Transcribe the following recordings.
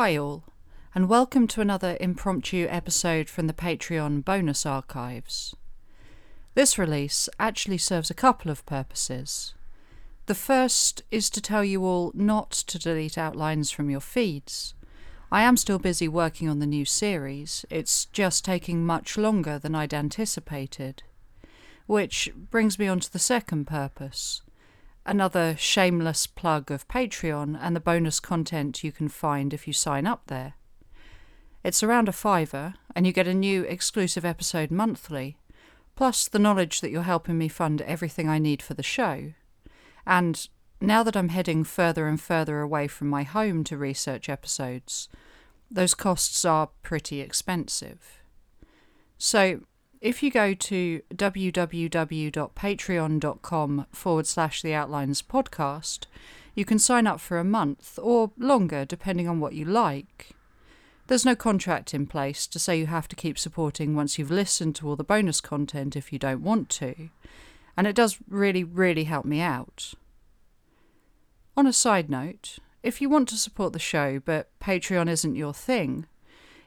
Hi, all, and welcome to another impromptu episode from the Patreon bonus archives. This release actually serves a couple of purposes. The first is to tell you all not to delete outlines from your feeds. I am still busy working on the new series, it's just taking much longer than I'd anticipated. Which brings me on to the second purpose another shameless plug of Patreon and the bonus content you can find if you sign up there. It's around a fiver, and you get a new exclusive episode monthly, plus the knowledge that you're helping me fund everything I need for the show. And now that I'm heading further and further away from my home to research episodes, those costs are pretty expensive. So, if you go to www.patreon.com forward slash the outlines podcast, you can sign up for a month or longer depending on what you like. There's no contract in place to say you have to keep supporting once you've listened to all the bonus content if you don't want to, and it does really, really help me out. On a side note, if you want to support the show but Patreon isn't your thing,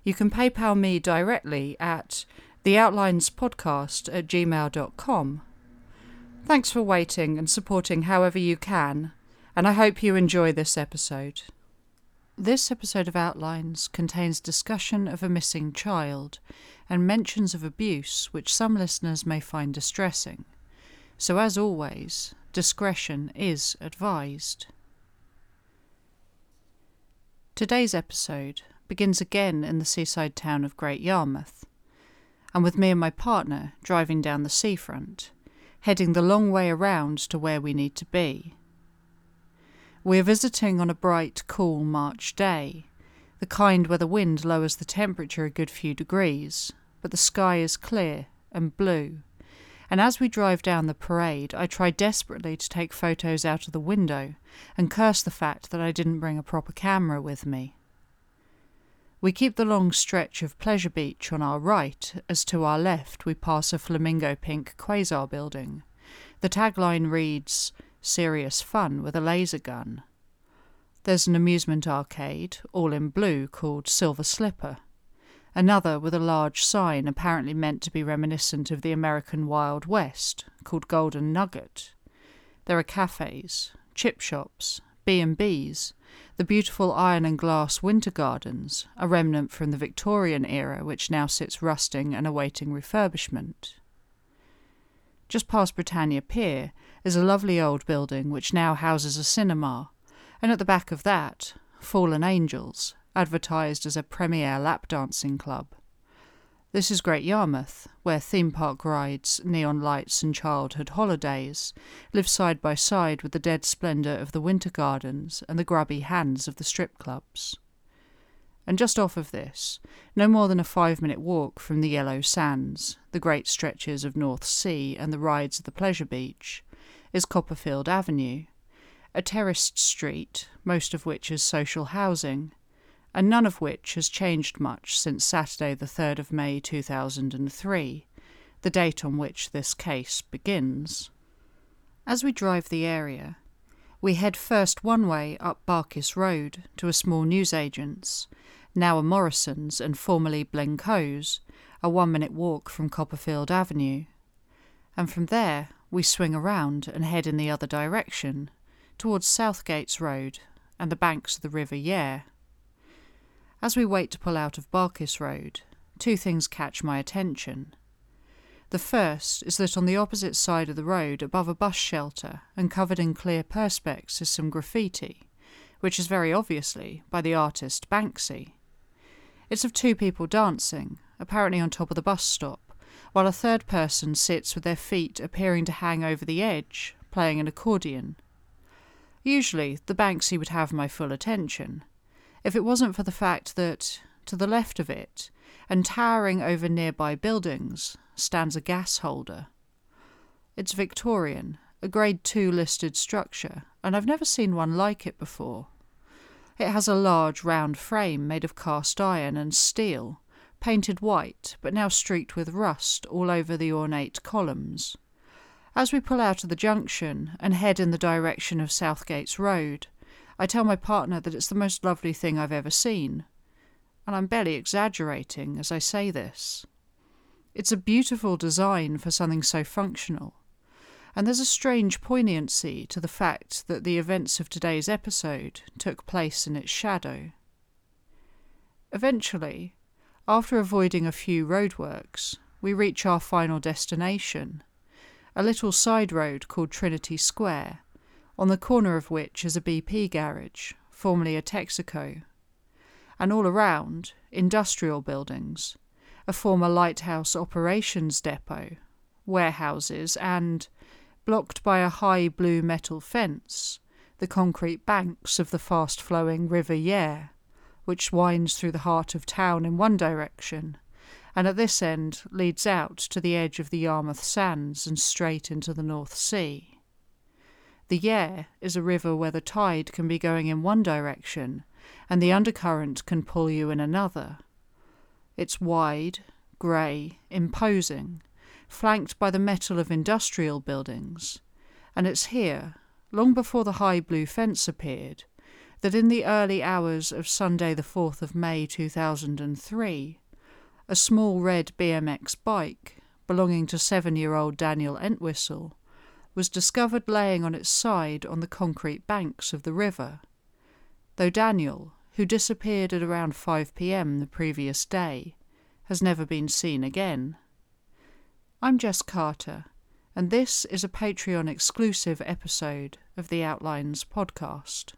you can PayPal me directly at theoutlinespodcast at gmail.com. Thanks for waiting and supporting however you can, and I hope you enjoy this episode. This episode of Outlines contains discussion of a missing child and mentions of abuse which some listeners may find distressing. So, as always, discretion is advised. Today's episode begins again in the seaside town of Great Yarmouth and with me and my partner driving down the seafront, heading the long way around to where we need to be. We are visiting on a bright, cool March day, the kind where the wind lowers the temperature a good few degrees, but the sky is clear and blue. And as we drive down the parade, I try desperately to take photos out of the window and curse the fact that I didn't bring a proper camera with me. We keep the long stretch of Pleasure Beach on our right, as to our left we pass a flamingo pink quasar building. The tagline reads, Serious fun with a laser gun. There's an amusement arcade, all in blue, called Silver Slipper. Another with a large sign apparently meant to be reminiscent of the American Wild West, called Golden Nugget. There are cafes, chip shops, B&Bs, the beautiful iron and glass Winter Gardens, a remnant from the Victorian era which now sits rusting and awaiting refurbishment. Just past Britannia Pier is a lovely old building which now houses a cinema, and at the back of that, Fallen Angels, advertised as a premier lap dancing club. This is Great Yarmouth, where theme park rides, neon lights, and childhood holidays live side by side with the dead splendour of the winter gardens and the grubby hands of the strip clubs. And just off of this, no more than a five minute walk from the yellow sands, the great stretches of North Sea, and the rides of the pleasure beach, is Copperfield Avenue, a terraced street, most of which is social housing and none of which has changed much since Saturday, the 3rd of May 2003, the date on which this case begins. As we drive the area, we head first one way up Barkis Road to a small newsagent's, now a Morrison's and formerly Blencoe's, a one minute walk from Copperfield Avenue. And from there, we swing around and head in the other direction, towards Southgates Road and the banks of the River Yare. As we wait to pull out of Barkis Road, two things catch my attention. The first is that on the opposite side of the road, above a bus shelter and covered in clear perspex, is some graffiti, which is very obviously by the artist Banksy. It's of two people dancing, apparently on top of the bus stop, while a third person sits with their feet appearing to hang over the edge, playing an accordion. Usually, the Banksy would have my full attention, if it wasn't for the fact that, to the left of it, and towering over nearby buildings, stands a gas holder. It's Victorian, a Grade 2 listed structure, and I've never seen one like it before. It has a large round frame made of cast iron and steel, painted white but now streaked with rust all over the ornate columns. As we pull out of the junction and head in the direction of Southgates Road, I tell my partner that it's the most lovely thing I've ever seen, and I'm barely exaggerating as I say this. It's a beautiful design for something so functional, and there's a strange poignancy to the fact that the events of today's episode took place in its shadow. Eventually, after avoiding a few roadworks, we reach our final destination, a little side road called Trinity Square, on the corner of which is a BP garage, formerly a Texaco, and all around, industrial buildings, a former lighthouse operations depot, warehouses, and, blocked by a high blue metal fence, the concrete banks of the fast flowing River Yare, which winds through the heart of town in one direction, and at this end leads out to the edge of the Yarmouth Sands and straight into the North Sea. The Yare is a river where the tide can be going in one direction and the undercurrent can pull you in another. It's wide, grey, imposing, flanked by the metal of industrial buildings, and it's here, long before the high blue fence appeared, that in the early hours of Sunday, the 4th of May 2003, a small red BMX bike belonging to seven year old Daniel Entwistle was discovered laying on its side on the concrete banks of the river. Though Daniel, who disappeared at around 5 pm the previous day, has never been seen again. I'm Jess Carter, and this is a Patreon exclusive episode of the Outlines podcast.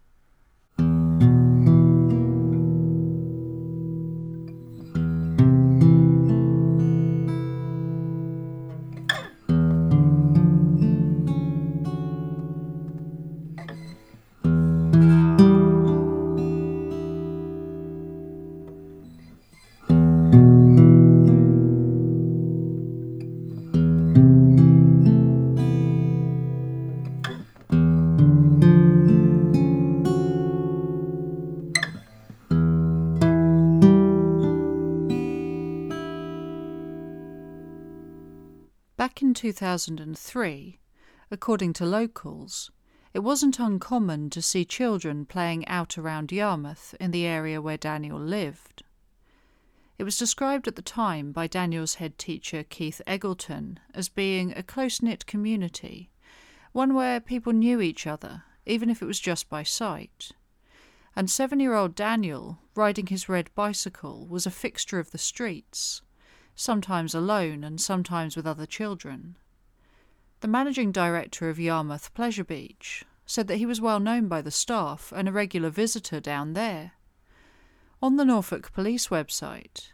Back in 2003, according to locals, it wasn't uncommon to see children playing out around Yarmouth in the area where Daniel lived. It was described at the time by Daniel's head teacher Keith Eggleton as being a close knit community, one where people knew each other, even if it was just by sight. And seven year old Daniel, riding his red bicycle, was a fixture of the streets sometimes alone and sometimes with other children. The managing director of Yarmouth Pleasure Beach said that he was well known by the staff and a regular visitor down there. On the Norfolk Police website,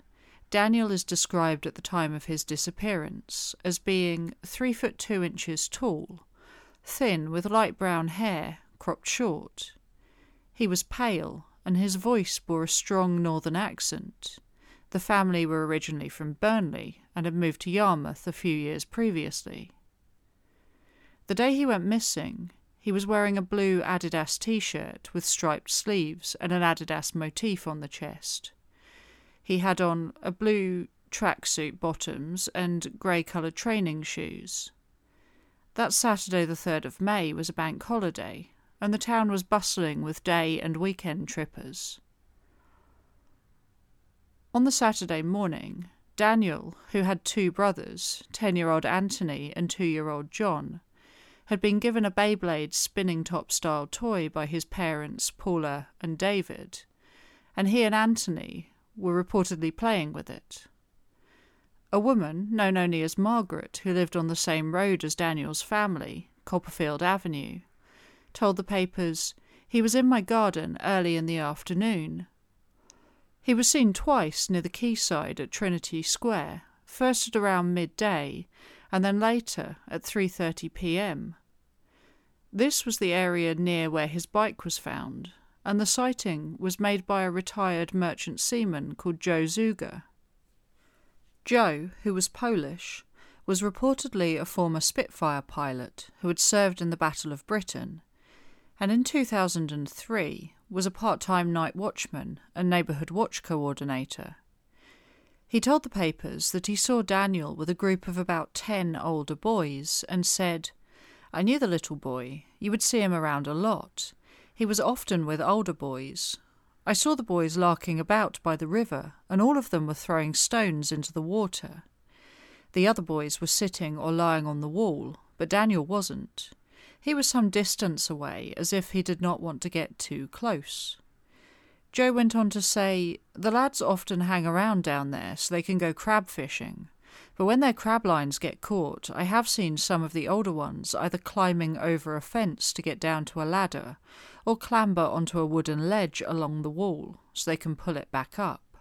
Daniel is described at the time of his disappearance as being three foot two inches tall, thin with light brown hair, cropped short. He was pale, and his voice bore a strong northern accent. The family were originally from Burnley and had moved to Yarmouth a few years previously. The day he went missing, he was wearing a blue Adidas t shirt with striped sleeves and an Adidas motif on the chest. He had on a blue tracksuit bottoms and grey coloured training shoes. That Saturday, the 3rd of May, was a bank holiday, and the town was bustling with day and weekend trippers. On the Saturday morning, Daniel, who had two brothers, 10 year old Anthony and 2 year old John, had been given a Beyblade spinning top style toy by his parents, Paula and David, and he and Anthony were reportedly playing with it. A woman, known only as Margaret, who lived on the same road as Daniel's family, Copperfield Avenue, told the papers, He was in my garden early in the afternoon he was seen twice near the quayside at Trinity Square, first at around midday, and then later at 3:30 p.m. This was the area near where his bike was found, and the sighting was made by a retired merchant seaman called Joe Zuger. Joe, who was Polish, was reportedly a former Spitfire pilot who had served in the Battle of Britain, and in 2003 was a part time night watchman and neighbourhood watch coordinator. He told the papers that he saw Daniel with a group of about ten older boys and said, I knew the little boy. You would see him around a lot. He was often with older boys. I saw the boys larking about by the river, and all of them were throwing stones into the water. The other boys were sitting or lying on the wall, but Daniel wasn't. He was some distance away, as if he did not want to get too close. Joe went on to say, The lads often hang around down there so they can go crab fishing. But when their crab lines get caught, I have seen some of the older ones either climbing over a fence to get down to a ladder or clamber onto a wooden ledge along the wall so they can pull it back up.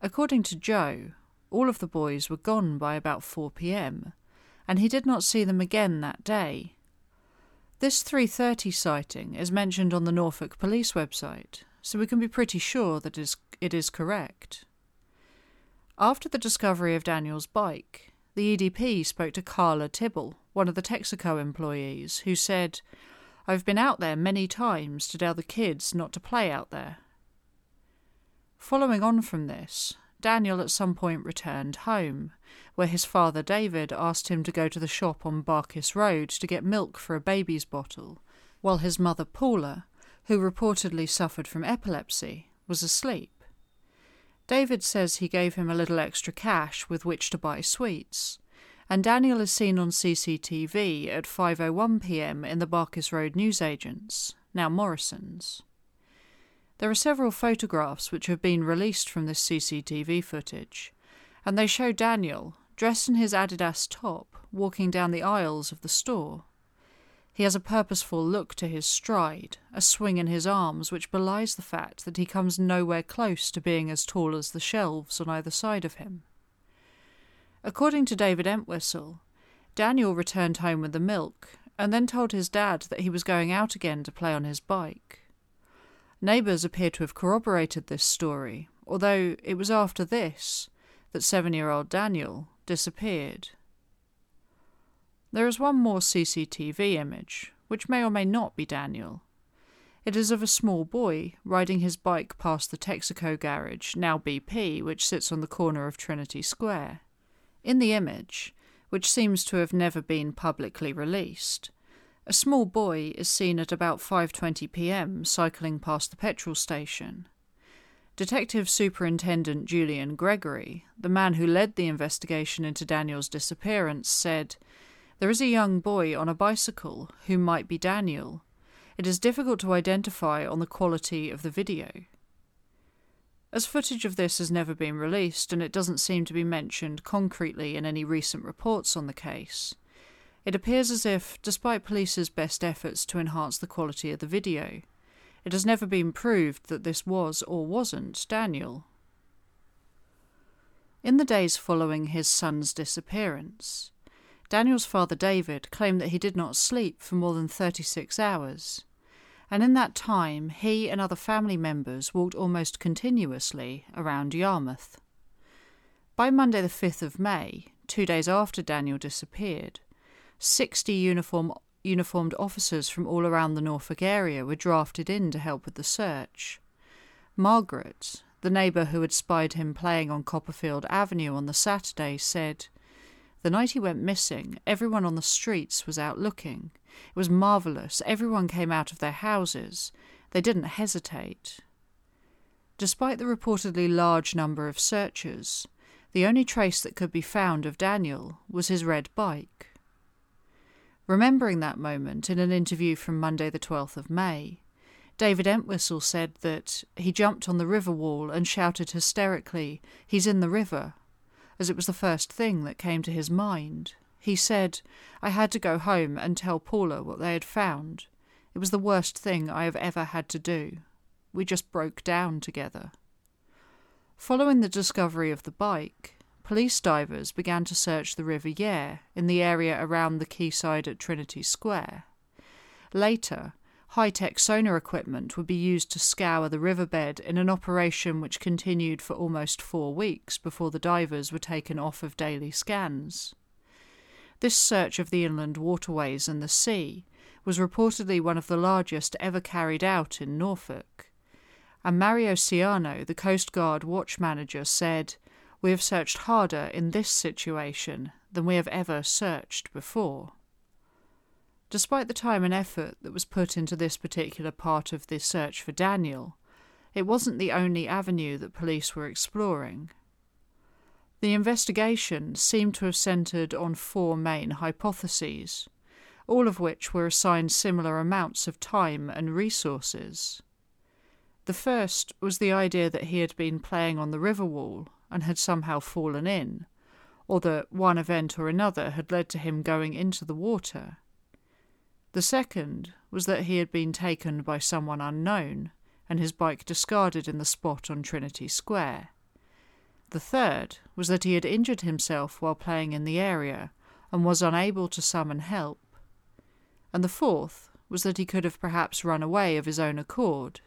According to Joe, all of the boys were gone by about 4 pm, and he did not see them again that day. This 3:30 sighting is mentioned on the Norfolk Police website, so we can be pretty sure that it is correct. After the discovery of Daniel's bike, the EDP spoke to Carla Tibble, one of the Texaco employees, who said, I've been out there many times to tell the kids not to play out there. Following on from this, Daniel at some point returned home, where his father David asked him to go to the shop on Barkis Road to get milk for a baby's bottle, while his mother Paula, who reportedly suffered from epilepsy, was asleep. David says he gave him a little extra cash with which to buy sweets, and Daniel is seen on CCTV at 5:01 p.m. in the Barkis Road newsagents, now Morrison's. There are several photographs which have been released from this CCTV footage, and they show Daniel, dressed in his Adidas top, walking down the aisles of the store. He has a purposeful look to his stride, a swing in his arms which belies the fact that he comes nowhere close to being as tall as the shelves on either side of him. According to David Entwistle, Daniel returned home with the milk and then told his dad that he was going out again to play on his bike. Neighbours appear to have corroborated this story, although it was after this that seven year old Daniel disappeared. There is one more CCTV image, which may or may not be Daniel. It is of a small boy riding his bike past the Texaco garage, now BP, which sits on the corner of Trinity Square. In the image, which seems to have never been publicly released, a small boy is seen at about 5:20 p.m. cycling past the petrol station. Detective Superintendent Julian Gregory, the man who led the investigation into Daniel's disappearance, said, "There is a young boy on a bicycle who might be Daniel. It is difficult to identify on the quality of the video." As footage of this has never been released and it doesn't seem to be mentioned concretely in any recent reports on the case, it appears as if, despite police's best efforts to enhance the quality of the video, it has never been proved that this was or wasn't Daniel. In the days following his son's disappearance, Daniel's father David claimed that he did not sleep for more than 36 hours, and in that time he and other family members walked almost continuously around Yarmouth. By Monday, the 5th of May, two days after Daniel disappeared, 60 uniform, uniformed officers from all around the Norfolk area were drafted in to help with the search. Margaret, the neighbour who had spied him playing on Copperfield Avenue on the Saturday, said, The night he went missing, everyone on the streets was out looking. It was marvellous. Everyone came out of their houses. They didn't hesitate. Despite the reportedly large number of searchers, the only trace that could be found of Daniel was his red bike. Remembering that moment in an interview from Monday, the 12th of May, David Entwistle said that he jumped on the river wall and shouted hysterically, He's in the river, as it was the first thing that came to his mind. He said, I had to go home and tell Paula what they had found. It was the worst thing I have ever had to do. We just broke down together. Following the discovery of the bike, police divers began to search the River Yare in the area around the quayside at Trinity Square. Later, high tech sonar equipment would be used to scour the riverbed in an operation which continued for almost four weeks before the divers were taken off of daily scans. This search of the inland waterways and the sea was reportedly one of the largest ever carried out in Norfolk. And Mario Ciano, the Coast Guard watch manager, said, we have searched harder in this situation than we have ever searched before. Despite the time and effort that was put into this particular part of the search for Daniel, it wasn't the only avenue that police were exploring. The investigation seemed to have centred on four main hypotheses, all of which were assigned similar amounts of time and resources. The first was the idea that he had been playing on the river wall and had somehow fallen in, or that one event or another had led to him going into the water. The second was that he had been taken by someone unknown and his bike discarded in the spot on Trinity Square. The third was that he had injured himself while playing in the area and was unable to summon help. And the fourth was that he could have perhaps run away of his own accord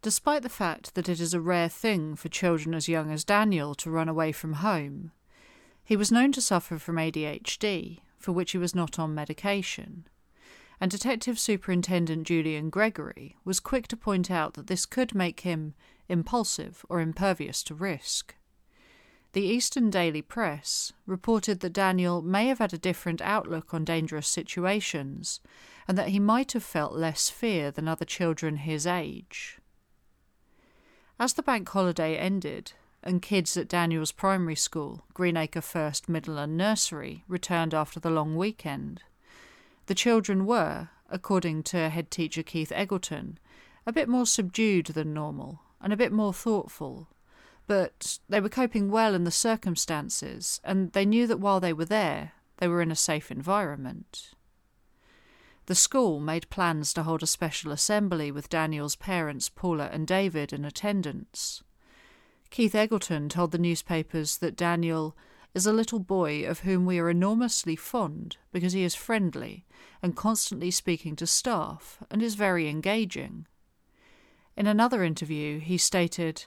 Despite the fact that it is a rare thing for children as young as Daniel to run away from home, he was known to suffer from ADHD, for which he was not on medication. And Detective Superintendent Julian Gregory was quick to point out that this could make him impulsive or impervious to risk. The Eastern Daily Press reported that Daniel may have had a different outlook on dangerous situations and that he might have felt less fear than other children his age. As the bank holiday ended, and kids at Daniel's primary school, Greenacre First Middle and Nursery, returned after the long weekend, the children were, according to head teacher Keith Eggleton, a bit more subdued than normal and a bit more thoughtful. But they were coping well in the circumstances, and they knew that while they were there, they were in a safe environment. The school made plans to hold a special assembly with Daniel's parents, Paula and David, in attendance. Keith Eggleton told the newspapers that Daniel is a little boy of whom we are enormously fond because he is friendly and constantly speaking to staff and is very engaging. In another interview, he stated,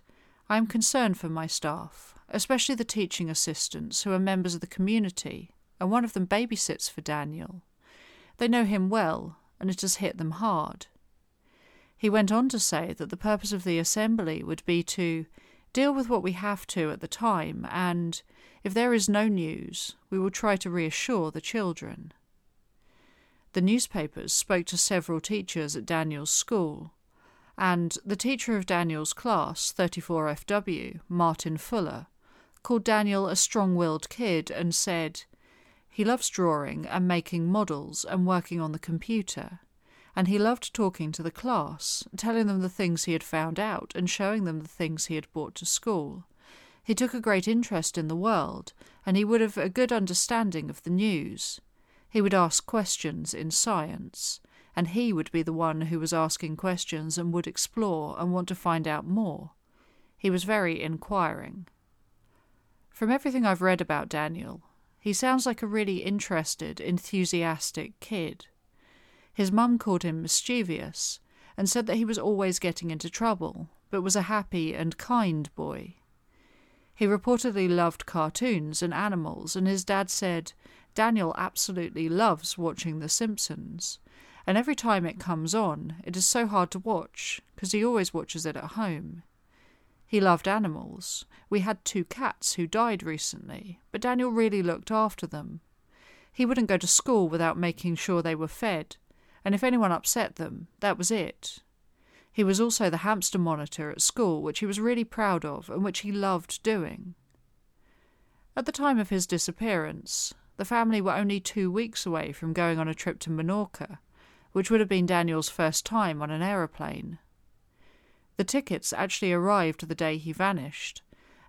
I am concerned for my staff, especially the teaching assistants who are members of the community, and one of them babysits for Daniel. They know him well, and it has hit them hard. He went on to say that the purpose of the assembly would be to deal with what we have to at the time, and, if there is no news, we will try to reassure the children. The newspapers spoke to several teachers at Daniel's school, and the teacher of Daniel's class, 34FW, Martin Fuller, called Daniel a strong willed kid and said, he loves drawing and making models and working on the computer. And he loved talking to the class, telling them the things he had found out and showing them the things he had brought to school. He took a great interest in the world, and he would have a good understanding of the news. He would ask questions in science, and he would be the one who was asking questions and would explore and want to find out more. He was very inquiring. From everything I've read about Daniel, he sounds like a really interested, enthusiastic kid. His mum called him mischievous and said that he was always getting into trouble, but was a happy and kind boy. He reportedly loved cartoons and animals, and his dad said Daniel absolutely loves watching The Simpsons, and every time it comes on, it is so hard to watch because he always watches it at home. He loved animals. We had two cats who died recently, but Daniel really looked after them. He wouldn't go to school without making sure they were fed, and if anyone upset them, that was it. He was also the hamster monitor at school, which he was really proud of and which he loved doing. At the time of his disappearance, the family were only two weeks away from going on a trip to Menorca, which would have been Daniel's first time on an aeroplane. The tickets actually arrived the day he vanished,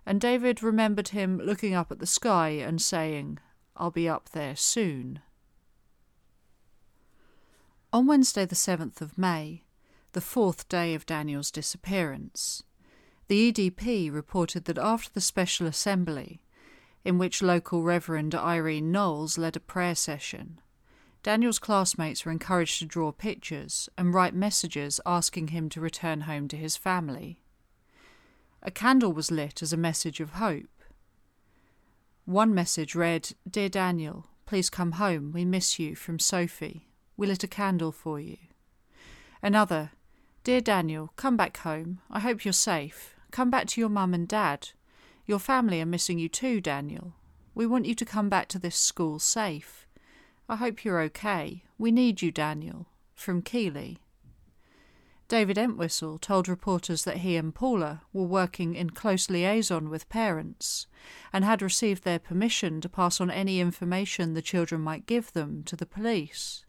and David remembered him looking up at the sky and saying, I'll be up there soon. On Wednesday, the 7th of May, the fourth day of Daniel's disappearance, the EDP reported that after the special assembly, in which local Reverend Irene Knowles led a prayer session, Daniel's classmates were encouraged to draw pictures and write messages asking him to return home to his family. A candle was lit as a message of hope. One message read, Dear Daniel, please come home. We miss you from Sophie. We lit a candle for you. Another, Dear Daniel, come back home. I hope you're safe. Come back to your mum and dad. Your family are missing you too, Daniel. We want you to come back to this school safe. I hope you're okay. We need you, Daniel. From Keeley. David Entwistle told reporters that he and Paula were working in close liaison with parents and had received their permission to pass on any information the children might give them to the police.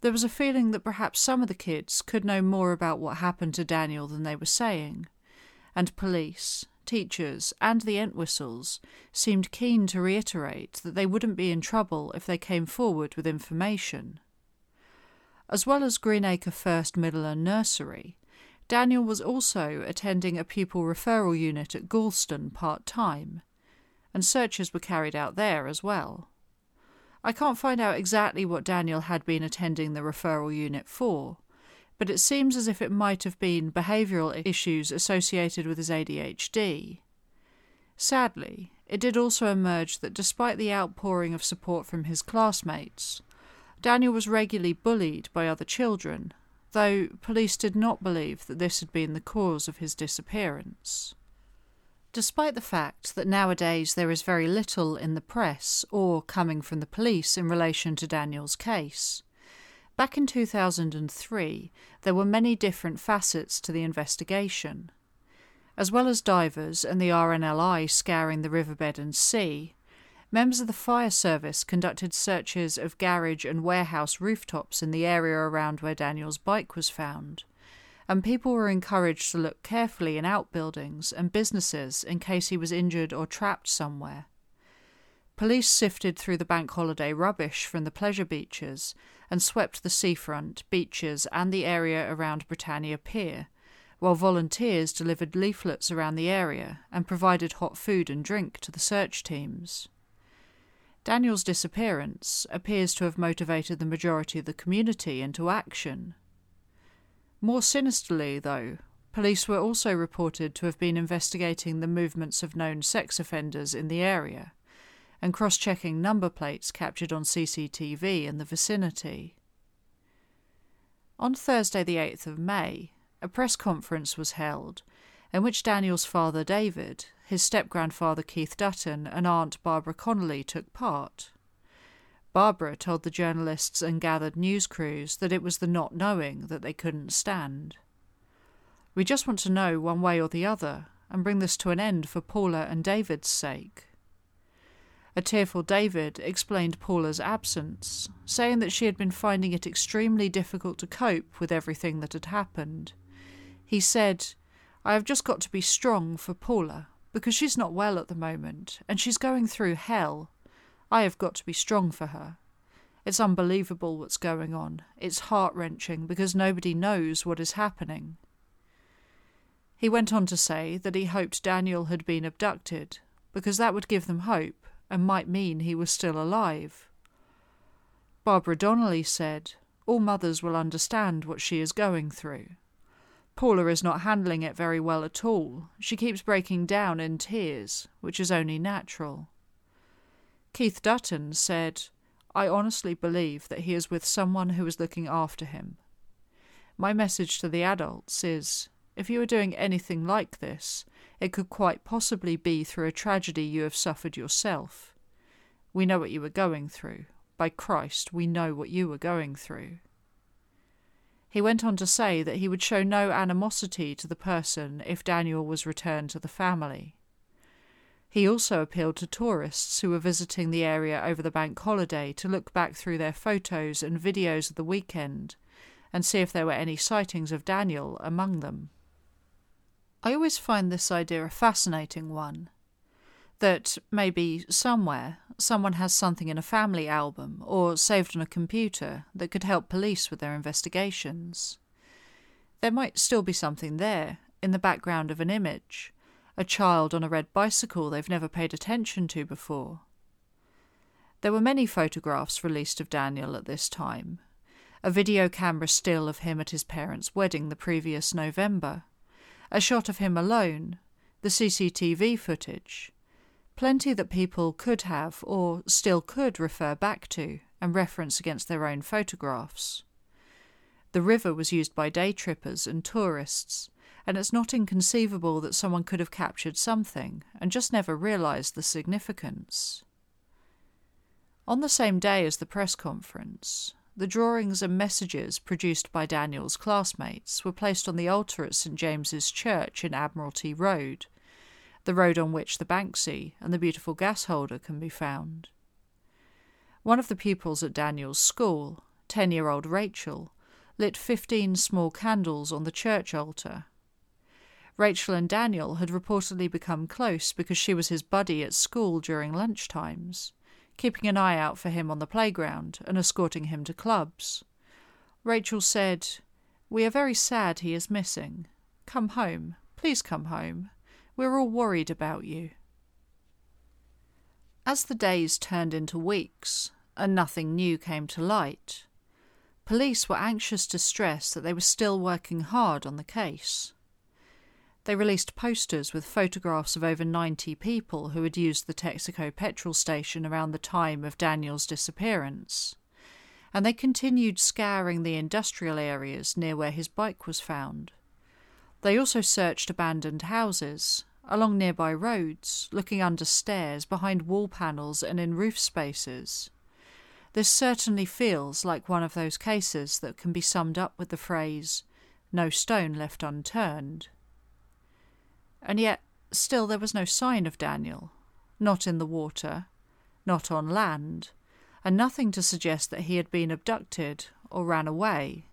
There was a feeling that perhaps some of the kids could know more about what happened to Daniel than they were saying, and police, teachers, and the Entwistles seemed keen to reiterate that they wouldn't be in trouble if they came forward with information. As well as Greenacre First Middle and Nursery, Daniel was also attending a pupil referral unit at Gorleston part time, and searches were carried out there as well. I can't find out exactly what Daniel had been attending the referral unit for, but it seems as if it might have been behavioural issues associated with his ADHD. Sadly, it did also emerge that despite the outpouring of support from his classmates, Daniel was regularly bullied by other children, though police did not believe that this had been the cause of his disappearance. Despite the fact that nowadays there is very little in the press or coming from the police in relation to Daniel's case, back in 2003 there were many different facets to the investigation. As well as divers and the RNLI scouring the riverbed and sea, members of the fire service conducted searches of garage and warehouse rooftops in the area around where Daniel's bike was found and people were encouraged to look carefully in outbuildings and businesses in case he was injured or trapped somewhere. Police sifted through the bank holiday rubbish from the pleasure beaches and swept the seafront, beaches, and the area around Britannia Pier, while volunteers delivered leaflets around the area and provided hot food and drink to the search teams. Daniel's disappearance appears to have motivated the majority of the community into action. More sinisterly, though, police were also reported to have been investigating the movements of known sex offenders in the area and cross checking number plates captured on CCTV in the vicinity. On Thursday, the 8th of May, a press conference was held in which Daniel's father David, his step grandfather Keith Dutton, and aunt Barbara Connolly took part. Barbara told the journalists and gathered news crews that it was the not knowing that they couldn't stand. We just want to know one way or the other and bring this to an end for Paula and David's sake. A tearful David explained Paula's absence, saying that she had been finding it extremely difficult to cope with everything that had happened. He said, I have just got to be strong for Paula, because she's not well at the moment, and she's going through hell. I have got to be strong for her. It's unbelievable what's going on. It's heart wrenching because nobody knows what is happening. He went on to say that he hoped Daniel had been abducted, because that would give them hope and might mean he was still alive. Barbara Donnelly said, All mothers will understand what she is going through. Paula is not handling it very well at all. She keeps breaking down in tears, which is only natural. Keith Dutton said, I honestly believe that he is with someone who is looking after him. My message to the adults is if you are doing anything like this, it could quite possibly be through a tragedy you have suffered yourself. We know what you were going through. By Christ, we know what you were going through. He went on to say that he would show no animosity to the person if Daniel was returned to the family. He also appealed to tourists who were visiting the area over the bank holiday to look back through their photos and videos of the weekend and see if there were any sightings of Daniel among them. I always find this idea a fascinating one that maybe somewhere someone has something in a family album or saved on a computer that could help police with their investigations. There might still be something there in the background of an image a child on a red bicycle they've never paid attention to before. There were many photographs released of Daniel at this time. A video camera still of him at his parents' wedding the previous November, a shot of him alone, the CCTV footage. Plenty that people could have, or still could, refer back to and reference against their own photographs. The river was used by day trippers and tourists, and it's not inconceivable that someone could have captured something and just never realised the significance. On the same day as the press conference, the drawings and messages produced by Daniel's classmates were placed on the altar at St James's Church in Admiralty Road, the road on which the Banksy and the beautiful gas holder can be found. One of the pupils at Daniel's school, ten year old Rachel, lit fifteen small candles on the church altar. Rachel and Daniel had reportedly become close because she was his buddy at school during lunch times, keeping an eye out for him on the playground and escorting him to clubs. Rachel said, We are very sad he is missing. Come home. Please come home. We're all worried about you. As the days turned into weeks and nothing new came to light, police were anxious to stress that they were still working hard on the case. They released posters with photographs of over 90 people who had used the Texaco petrol station around the time of Daniel's disappearance, and they continued scouring the industrial areas near where his bike was found. They also searched abandoned houses along nearby roads, looking under stairs, behind wall panels, and in roof spaces. This certainly feels like one of those cases that can be summed up with the phrase, no stone left unturned. And yet, still there was no sign of Daniel, not in the water, not on land, and nothing to suggest that he had been abducted or ran away.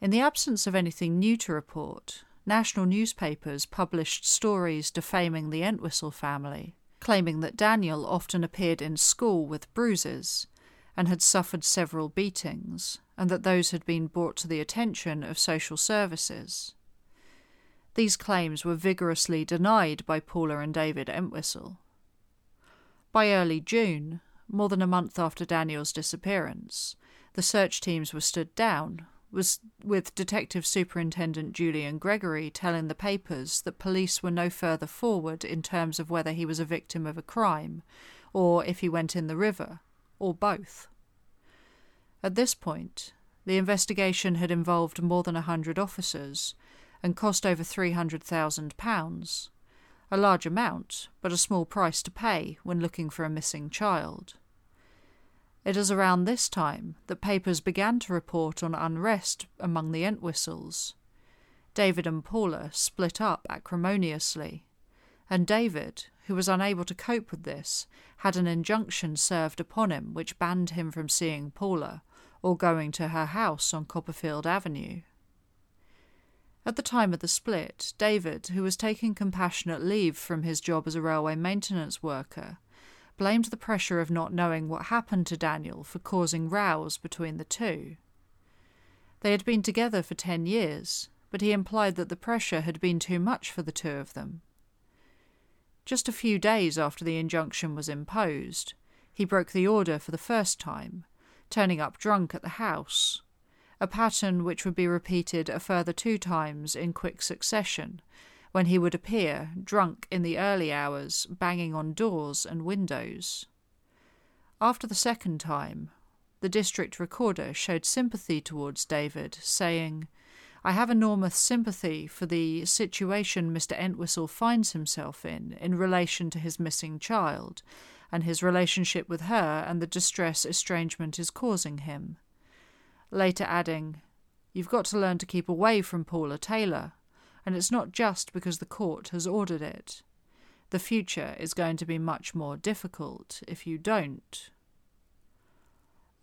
In the absence of anything new to report, national newspapers published stories defaming the Entwistle family, claiming that Daniel often appeared in school with bruises and had suffered several beatings, and that those had been brought to the attention of social services. These claims were vigorously denied by Paula and David Entwistle. By early June, more than a month after Daniel's disappearance, the search teams were stood down was with Detective Superintendent Julian Gregory telling the papers that police were no further forward in terms of whether he was a victim of a crime, or if he went in the river, or both. At this point, the investigation had involved more than a hundred officers and cost over £300,000, a large amount, but a small price to pay when looking for a missing child. It is around this time that papers began to report on unrest among the Entwistles. David and Paula split up acrimoniously, and David, who was unable to cope with this, had an injunction served upon him which banned him from seeing Paula or going to her house on Copperfield Avenue. At the time of the split, David, who was taking compassionate leave from his job as a railway maintenance worker, blamed the pressure of not knowing what happened to Daniel for causing rows between the two. They had been together for ten years, but he implied that the pressure had been too much for the two of them. Just a few days after the injunction was imposed, he broke the order for the first time, turning up drunk at the house, a pattern which would be repeated a further two times in quick succession when he would appear, drunk in the early hours, banging on doors and windows. After the second time, the district recorder showed sympathy towards David, saying, I have enormous sympathy for the situation Mr. Entwistle finds himself in in relation to his missing child, and his relationship with her and the distress estrangement is causing him. Later adding, You've got to learn to keep away from Paula Taylor and it's not just because the court has ordered it. The future is going to be much more difficult if you don't.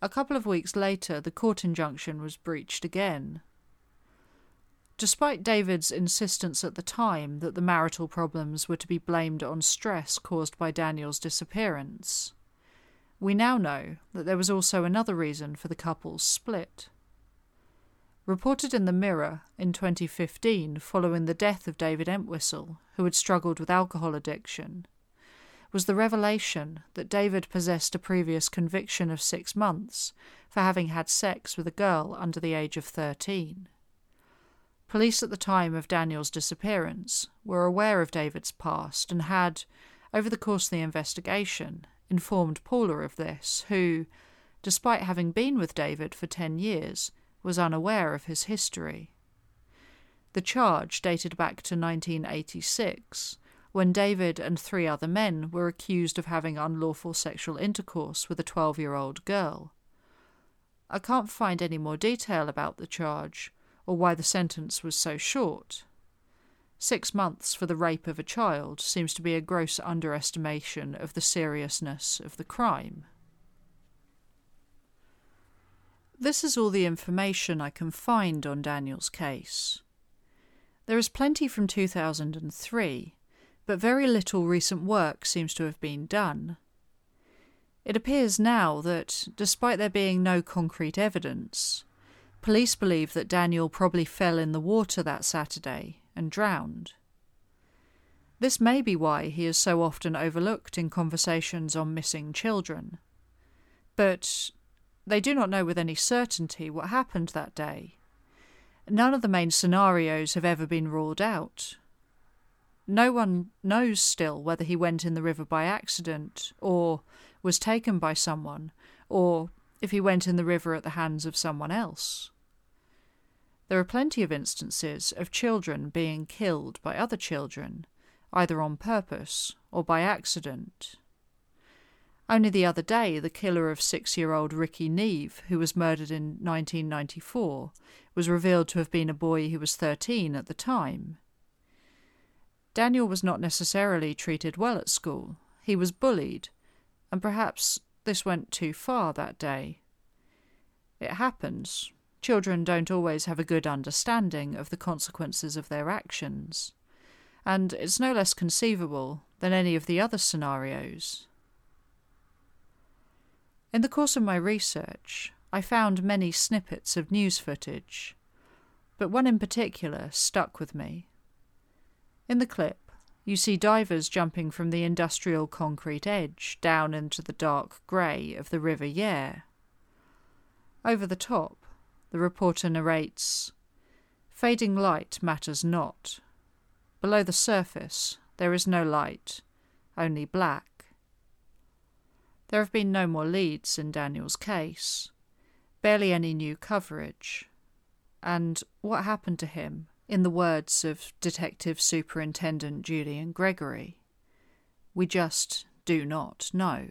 A couple of weeks later, the court injunction was breached again. Despite David's insistence at the time that the marital problems were to be blamed on stress caused by Daniel's disappearance, we now know that there was also another reason for the couple's split. Reported in the Mirror in 2015 following the death of David Entwistle, who had struggled with alcohol addiction, was the revelation that David possessed a previous conviction of six months for having had sex with a girl under the age of 13. Police at the time of Daniel's disappearance were aware of David's past and had, over the course of the investigation, informed Paula of this, who, despite having been with David for ten years, was unaware of his history. The charge dated back to 1986 when David and three other men were accused of having unlawful sexual intercourse with a 12 year old girl. I can't find any more detail about the charge or why the sentence was so short. Six months for the rape of a child seems to be a gross underestimation of the seriousness of the crime. This is all the information I can find on Daniel's case. There is plenty from 2003, but very little recent work seems to have been done. It appears now that, despite there being no concrete evidence, police believe that Daniel probably fell in the water that Saturday and drowned. This may be why he is so often overlooked in conversations on missing children. But they do not know with any certainty what happened that day. None of the main scenarios have ever been ruled out. No one knows still whether he went in the river by accident, or was taken by someone, or if he went in the river at the hands of someone else. There are plenty of instances of children being killed by other children, either on purpose or by accident. Only the other day, the killer of six year old Rikki Neave, who was murdered in 1994, was revealed to have been a boy who was 13 at the time. Daniel was not necessarily treated well at school. He was bullied, and perhaps this went too far that day. It happens. Children don't always have a good understanding of the consequences of their actions, and it's no less conceivable than any of the other scenarios in the course of my research, I found many snippets of news footage, but one in particular stuck with me. In the clip, you see divers jumping from the industrial concrete edge down into the dark grey of the River Yare. Over the top, the reporter narrates Fading light matters not. Below the surface, there is no light, only black. There have been no more leads in Daniel's case, barely any new coverage. And what happened to him, in the words of Detective Superintendent Julian Gregory? We just do not know.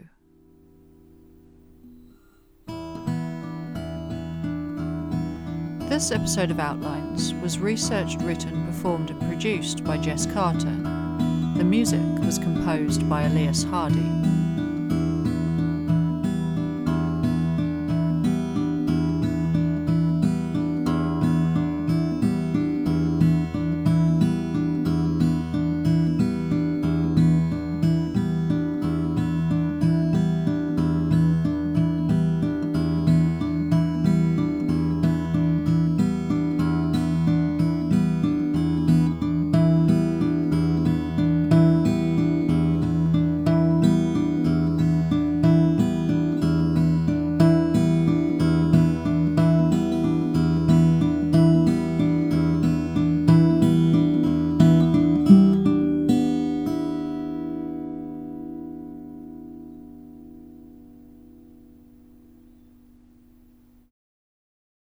This episode of Outlines was researched, written, performed, and produced by Jess Carter. The music was composed by Elias Hardy.